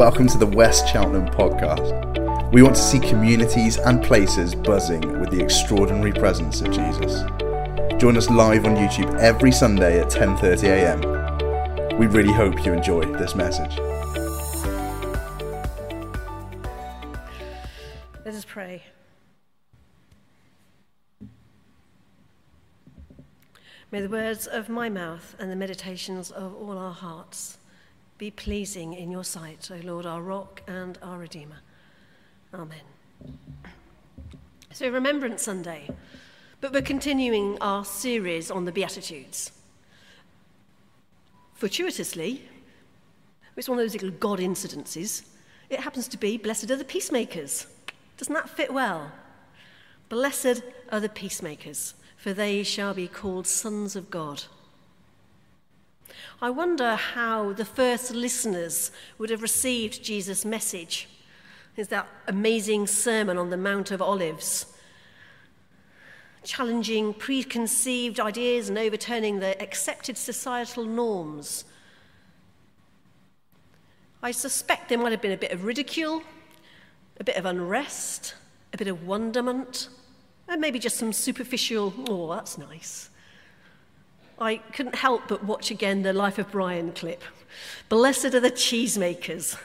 welcome to the West Cheltenham podcast. We want to see communities and places buzzing with the extraordinary presence of Jesus. Join us live on YouTube every Sunday at 10:30 a.m. We really hope you enjoy this message. Let us pray. May the words of my mouth and the meditations of all our hearts be pleasing in your sight, O Lord, our rock and our Redeemer. Amen. So, Remembrance Sunday, but we're continuing our series on the Beatitudes. Fortuitously, it's one of those little God incidences. It happens to be blessed are the peacemakers. Doesn't that fit well? Blessed are the peacemakers for they shall be called sons of God. I wonder how the first listeners would have received Jesus' message. Is that amazing sermon on the Mount of Olives, challenging preconceived ideas and overturning the accepted societal norms. I suspect there might have been a bit of ridicule, a bit of unrest, a bit of wonderment, and maybe just some superficial, oh, that's nice. I couldn't help but watch again the Life of Brian clip. Blessed are the cheesemakers.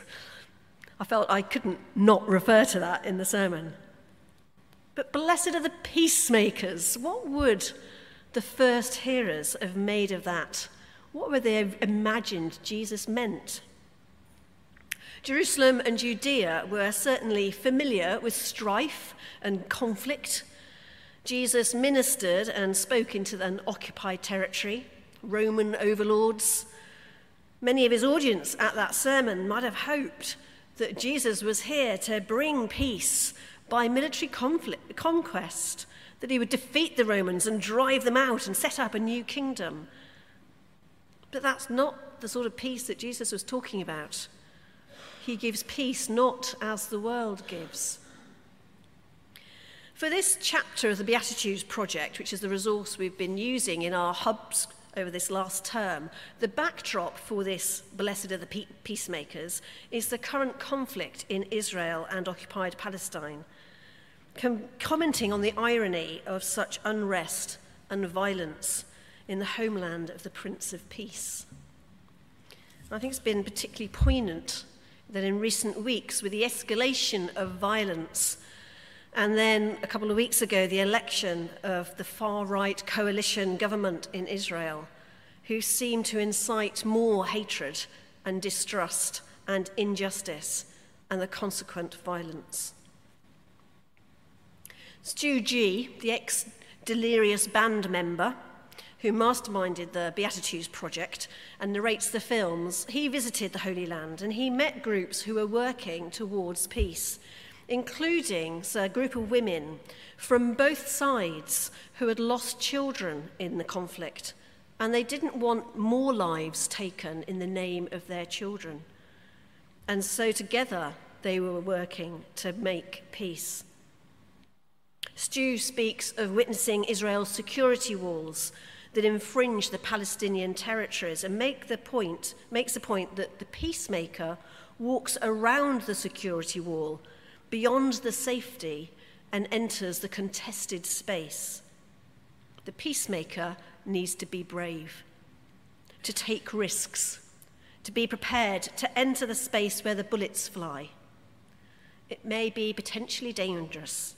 I felt I couldn't not refer to that in the sermon. But blessed are the peacemakers. What would the first hearers have made of that? What were they imagined Jesus meant? Jerusalem and Judea were certainly familiar with strife and conflict Jesus ministered and spoke into an occupied territory, Roman overlords. Many of his audience at that sermon might have hoped that Jesus was here to bring peace by military conflict, conquest, that he would defeat the Romans and drive them out and set up a new kingdom. But that's not the sort of peace that Jesus was talking about. He gives peace not as the world gives. For this chapter of the Beatitudes Project, which is the resource we've been using in our hubs over this last term, the backdrop for this Blessed are the Peacemakers is the current conflict in Israel and occupied Palestine, com commenting on the irony of such unrest and violence in the homeland of the Prince of Peace. I think it's been particularly poignant that in recent weeks, with the escalation of violence and then a couple of weeks ago, the election of the far right coalition government in Israel, who seemed to incite more hatred and distrust and injustice and the consequent violence. Stu G, the ex Delirious band member who masterminded the Beatitudes Project and narrates the films, he visited the Holy Land and he met groups who were working towards peace including a group of women from both sides who had lost children in the conflict, and they didn't want more lives taken in the name of their children. And so together they were working to make peace. Stu speaks of witnessing Israel's security walls that infringe the Palestinian territories and make the point, makes the point that the peacemaker walks around the security wall beyond the safety and enters the contested space. The peacemaker needs to be brave, to take risks, to be prepared to enter the space where the bullets fly. It may be potentially dangerous.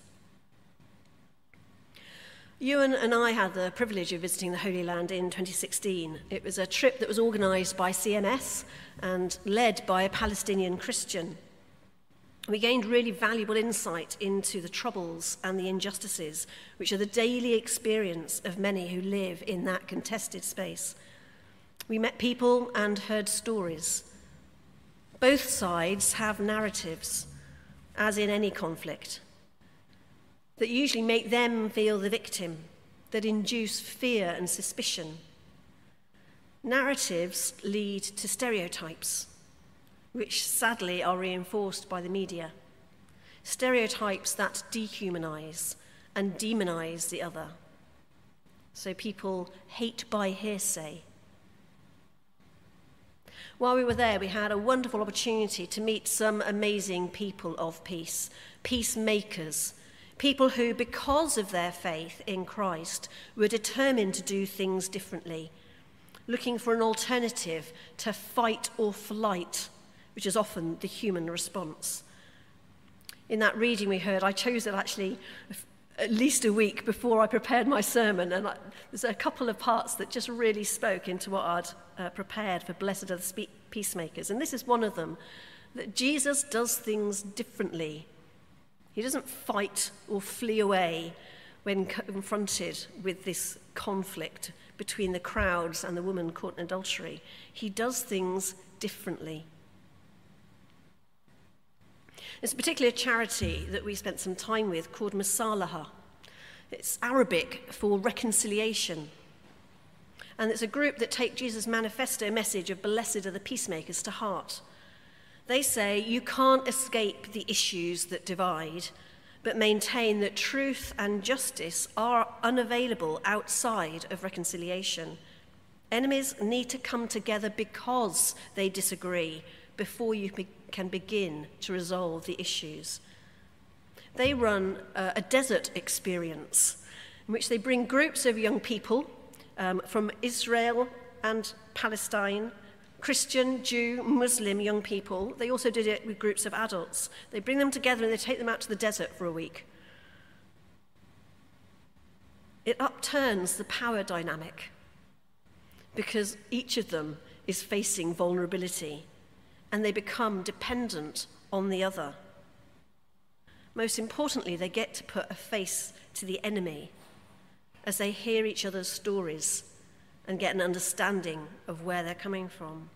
Ewan and I had the privilege of visiting the Holy Land in 2016. It was a trip that was organised by CMS and led by a Palestinian Christian we gained really valuable insight into the troubles and the injustices, which are the daily experience of many who live in that contested space. We met people and heard stories. Both sides have narratives, as in any conflict, that usually make them feel the victim, that induce fear and suspicion. Narratives lead to stereotypes which sadly are reinforced by the media. Stereotypes that dehumanize and demonize the other. So people hate by hearsay. While we were there, we had a wonderful opportunity to meet some amazing people of peace, peacemakers, people who, because of their faith in Christ, were determined to do things differently, looking for an alternative to fight or flight, which is often the human response. In that reading we heard, I chose it actually at least a week before I prepared my sermon, and I, there's a couple of parts that just really spoke into what I'd uh, prepared for Blessed are the Peacemakers. And this is one of them that Jesus does things differently. He doesn't fight or flee away when confronted with this conflict between the crowds and the woman caught in adultery. He does things differently. There's a particular charity that we spent some time with called Musalaha. It's Arabic for reconciliation. And it's a group that take Jesus' manifesto message of blessed are the peacemakers to heart. They say you can't escape the issues that divide, but maintain that truth and justice are unavailable outside of reconciliation. Enemies need to come together because they disagree before you be- can begin to resolve the issues. They run uh, a desert experience in which they bring groups of young people um, from Israel and Palestine, Christian, Jew, Muslim young people. They also did it with groups of adults. They bring them together and they take them out to the desert for a week. It upturns the power dynamic because each of them is facing vulnerability and they become dependent on the other. Most importantly, they get to put a face to the enemy as they hear each other's stories and get an understanding of where they're coming from.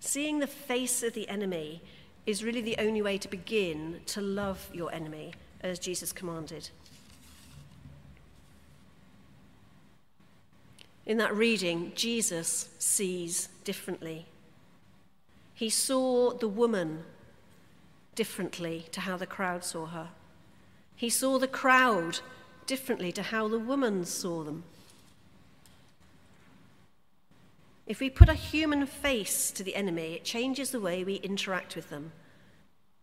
Seeing the face of the enemy is really the only way to begin to love your enemy, as Jesus commanded. In that reading, Jesus sees differently. He saw the woman differently to how the crowd saw her. He saw the crowd differently to how the woman saw them. If we put a human face to the enemy, it changes the way we interact with them.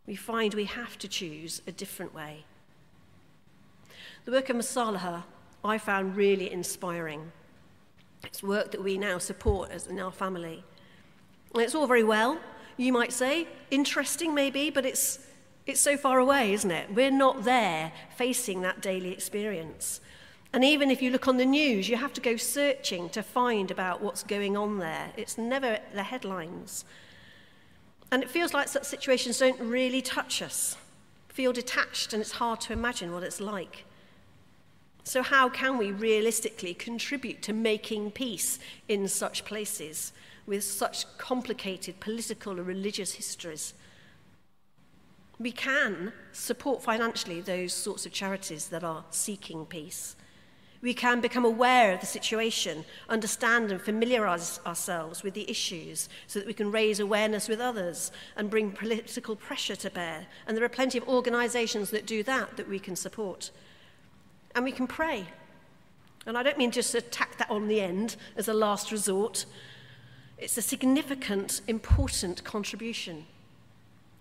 We find we have to choose a different way. The work of Musalaha I found really inspiring. It's work that we now support as in our family. It's all very well, you might say, interesting maybe, but it's, it's so far away, isn't it? We're not there facing that daily experience. And even if you look on the news, you have to go searching to find about what's going on there. It's never the headlines. And it feels like such situations don't really touch us, feel detached, and it's hard to imagine what it's like. So, how can we realistically contribute to making peace in such places? With such complicated political and religious histories. We can support financially those sorts of charities that are seeking peace. We can become aware of the situation, understand and familiarise ourselves with the issues so that we can raise awareness with others and bring political pressure to bear. And there are plenty of organisations that do that that we can support. And we can pray. And I don't mean just to tack that on the end as a last resort, it's a significant, important contribution.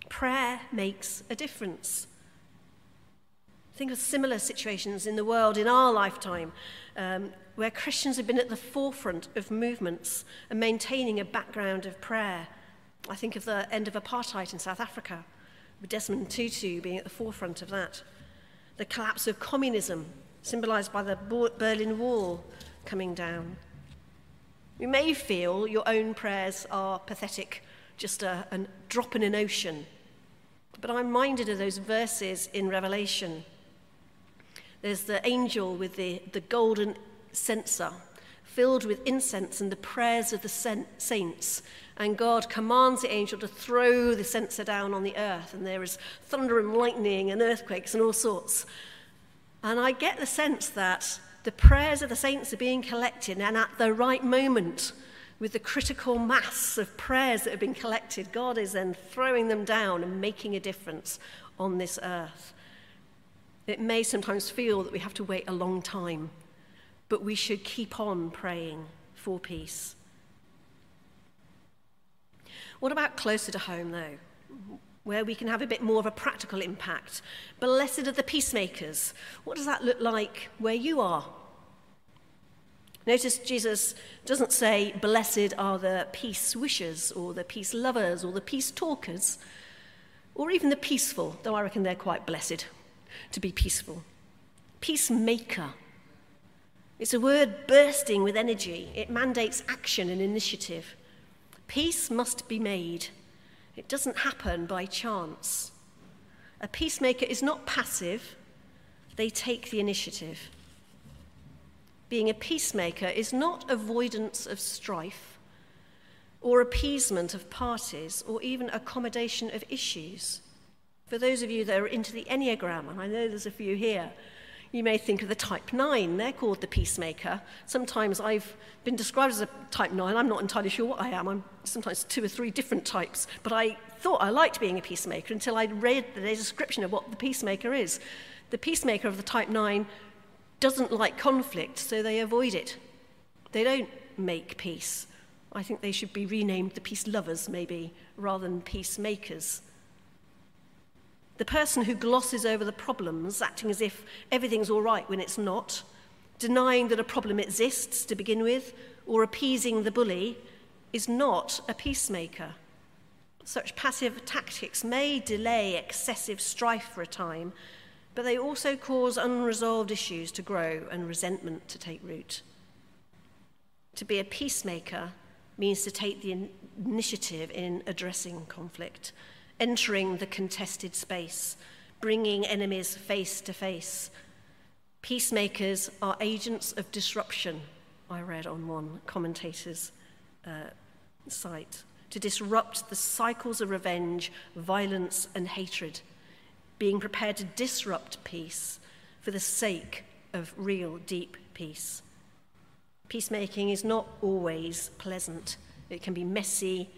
Prayer makes a difference. Think of similar situations in the world in our lifetime um, where Christians have been at the forefront of movements and maintaining a background of prayer. I think of the end of apartheid in South Africa, with Desmond Tutu being at the forefront of that. The collapse of communism, symbolized by the Berlin Wall coming down. You may feel your own prayers are pathetic, just a, a drop in an ocean. But I'm reminded of those verses in Revelation. There's the angel with the, the golden censer filled with incense and the prayers of the saints. And God commands the angel to throw the censer down on the earth, and there is thunder and lightning and earthquakes and all sorts. And I get the sense that the prayers of the saints are being collected, and at the right moment, with the critical mass of prayers that have been collected, God is then throwing them down and making a difference on this earth. It may sometimes feel that we have to wait a long time, but we should keep on praying for peace. What about closer to home, though, where we can have a bit more of a practical impact? Blessed are the peacemakers. What does that look like where you are? Notice Jesus doesn't say, Blessed are the peace wishers, or the peace lovers, or the peace talkers, or even the peaceful, though I reckon they're quite blessed to be peaceful. Peacemaker. It's a word bursting with energy, it mandates action and initiative. Peace must be made, it doesn't happen by chance. A peacemaker is not passive, they take the initiative. Being a peacemaker is not avoidance of strife or appeasement of parties or even accommodation of issues. For those of you that are into the Enneagram, and I know there's a few here, you may think of the type 9. They're called the peacemaker. Sometimes I've been described as a type 9. I'm not entirely sure what I am. I'm sometimes two or three different types. But I thought I liked being a peacemaker until I read the description of what the peacemaker is. The peacemaker of the type 9 doesn't like conflict, so they avoid it. They don't make peace. I think they should be renamed the peace lovers, maybe, rather than peacemakers. The person who glosses over the problems, acting as if everything's all right when it's not, denying that a problem exists to begin with, or appeasing the bully, is not a peacemaker. Such passive tactics may delay excessive strife for a time, but they also cause unresolved issues to grow and resentment to take root. To be a peacemaker means to take the initiative in addressing conflict. Entering the contested space, bringing enemies face to face. Peacemakers are agents of disruption, I read on one commentator's uh, site, to disrupt the cycles of revenge, violence, and hatred being prepared to disrupt peace for the sake of real deep peace. Peacemaking is not always pleasant. It can be messy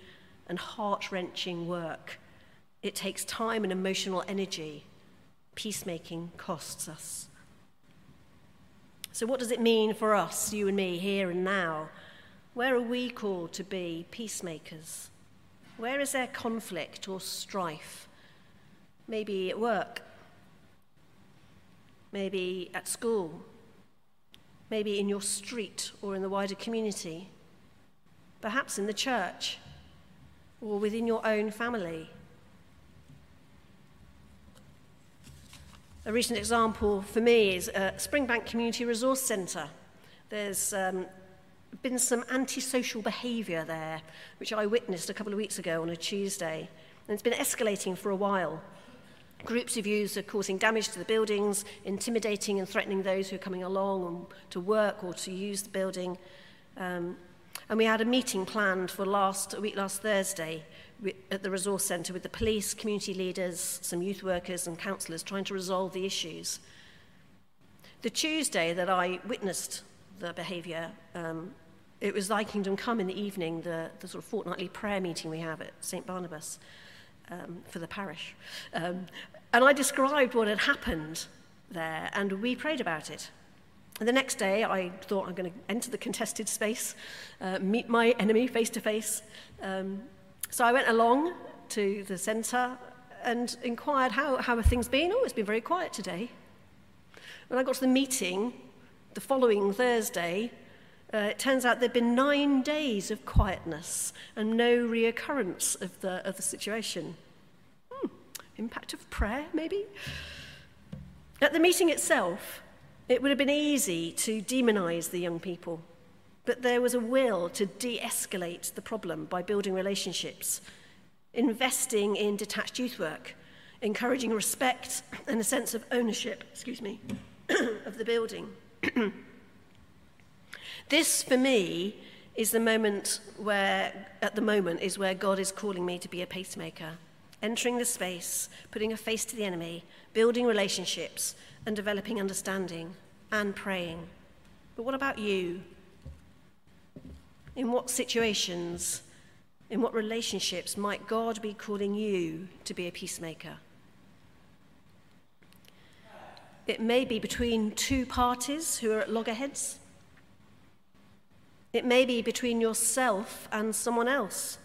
and heart wrenching work. It takes time and emotional energy. Peacemaking costs us. So, what does it mean for us, you and me, here and now? Where are we called to be peacemakers? Where is there conflict or strife? maybe at work, maybe at school, maybe in your street or in the wider community, perhaps in the church or within your own family. A recent example for me is uh, Springbank Community Resource Centre. There's um, been some antisocial behaviour there, which I witnessed a couple of weeks ago on a Tuesday. And it's been escalating for a while. Groups of youths are causing damage to the buildings, intimidating and threatening those who are coming along to work or to use the building. Um, and we had a meeting planned for last, a week last Thursday at the resource centre with the police, community leaders, some youth workers and councillors trying to resolve the issues. The Tuesday that I witnessed the behaviour, um, it was Thy Kingdom Come in the evening, the, the sort of fortnightly prayer meeting we have at St Barnabas um, for the parish. Um, and I described what had happened there and we prayed about it. And the next day, I thought I'm going to enter the contested space, uh, meet my enemy face to face, um, so I went along to the centre and inquired how, how have things been. Oh, it's been very quiet today. When I got to the meeting the following Thursday, uh, it turns out there'd been nine days of quietness and no reoccurrence of the, of the situation. Hmm, impact of prayer, maybe? At the meeting itself, it would have been easy to demonize the young people, but there was a will to de escalate the problem by building relationships, investing in detached youth work, encouraging respect and a sense of ownership, excuse me, of the building. This, for me, is the moment where, at the moment, is where God is calling me to be a pacemaker. Entering the space, putting a face to the enemy, building relationships, and developing understanding, and praying. But what about you? In what situations, in what relationships might God be calling you to be a peacemaker? It may be between two parties who are at loggerheads. It may be between yourself and someone else.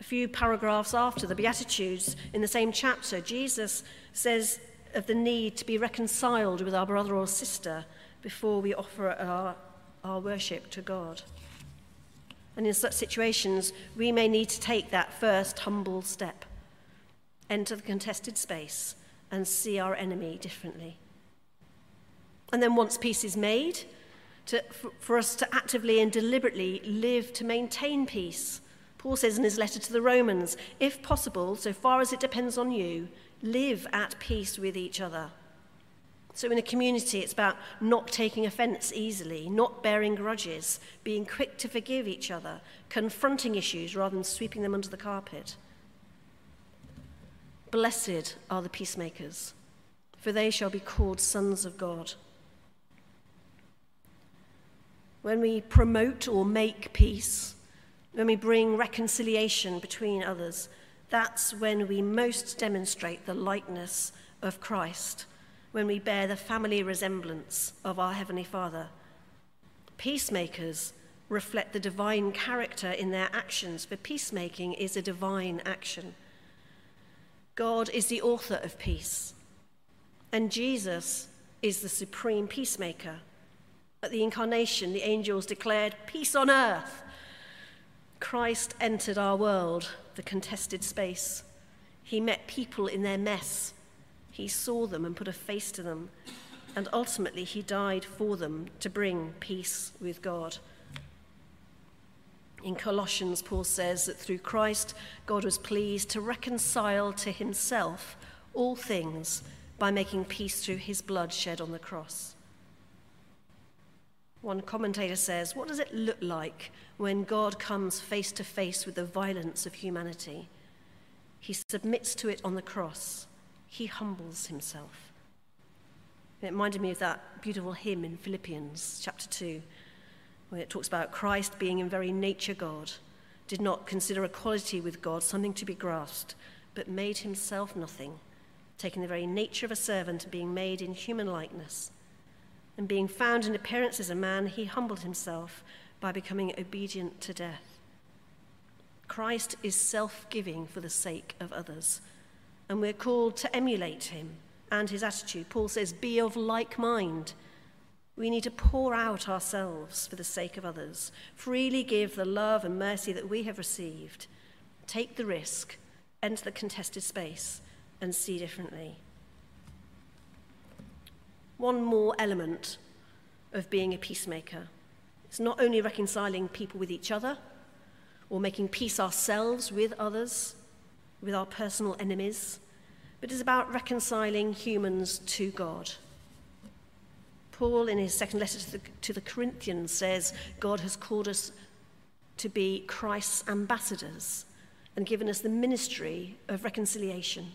A few paragraphs after the Beatitudes, in the same chapter, Jesus says of the need to be reconciled with our brother or sister before we offer our, our worship to God. And in such situations, we may need to take that first humble step, enter the contested space, and see our enemy differently. And then, once peace is made, to, for, for us to actively and deliberately live to maintain peace. Paul says in his letter to the Romans, if possible, so far as it depends on you, live at peace with each other. So, in a community, it's about not taking offense easily, not bearing grudges, being quick to forgive each other, confronting issues rather than sweeping them under the carpet. Blessed are the peacemakers, for they shall be called sons of God. When we promote or make peace, when we bring reconciliation between others, that's when we most demonstrate the likeness of Christ, when we bear the family resemblance of our Heavenly Father. Peacemakers reflect the divine character in their actions, for peacemaking is a divine action. God is the author of peace, and Jesus is the supreme peacemaker. At the incarnation, the angels declared, Peace on earth. Christ entered our world, the contested space. He met people in their mess. He saw them and put a face to them. And ultimately, he died for them to bring peace with God. In Colossians, Paul says that through Christ, God was pleased to reconcile to himself all things by making peace through his blood shed on the cross. One commentator says, What does it look like when God comes face to face with the violence of humanity? He submits to it on the cross, he humbles himself. It reminded me of that beautiful hymn in Philippians chapter 2, where it talks about Christ being in very nature God, did not consider equality with God something to be grasped, but made himself nothing, taking the very nature of a servant and being made in human likeness and being found in appearance as a man, he humbled himself by becoming obedient to death. Christ is self giving for the sake of others, and we're called to emulate him and his attitude. Paul says, Be of like mind. We need to pour out ourselves for the sake of others, freely give the love and mercy that we have received, take the risk, enter the contested space, and see differently one more element of being a peacemaker. It's not only reconciling people with each other or making peace ourselves with others, with our personal enemies, but is about reconciling humans to God. Paul, in his second letter to the, to the Corinthians, says God has called us to be Christ's ambassadors and given us the ministry of reconciliation.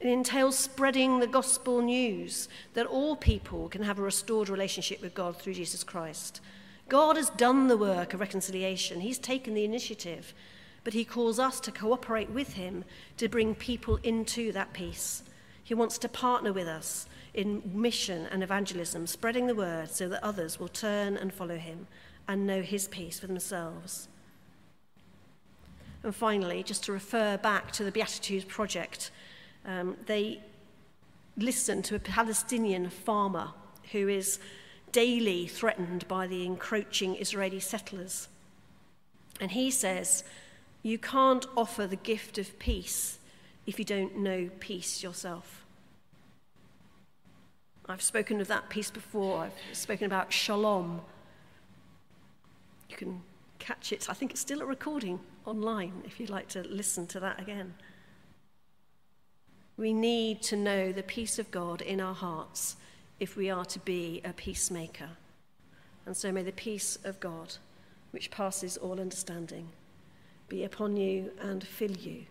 It entails spreading the gospel news that all people can have a restored relationship with God through Jesus Christ. God has done the work of reconciliation, He's taken the initiative, but He calls us to cooperate with Him to bring people into that peace. He wants to partner with us in mission and evangelism, spreading the word so that others will turn and follow Him and know His peace for themselves. And finally, just to refer back to the Beatitudes Project um, they listen to a Palestinian farmer who is daily threatened by the encroaching Israeli settlers. And he says, You can't offer the gift of peace if you don't know peace yourself. I've spoken of that peace before. I've spoken about shalom. You can catch it. I think it's still a recording online if you'd like to listen to that again. We need to know the peace of God in our hearts if we are to be a peacemaker. And so may the peace of God, which passes all understanding, be upon you and fill you.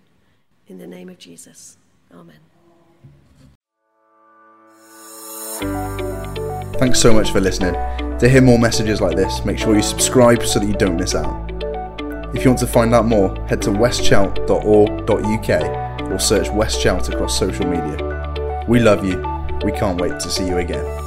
In the name of Jesus. Amen. Thanks so much for listening. To hear more messages like this, make sure you subscribe so that you don't miss out. If you want to find out more, head to westchelt.org.uk or search West Chelt across social media. We love you. We can't wait to see you again.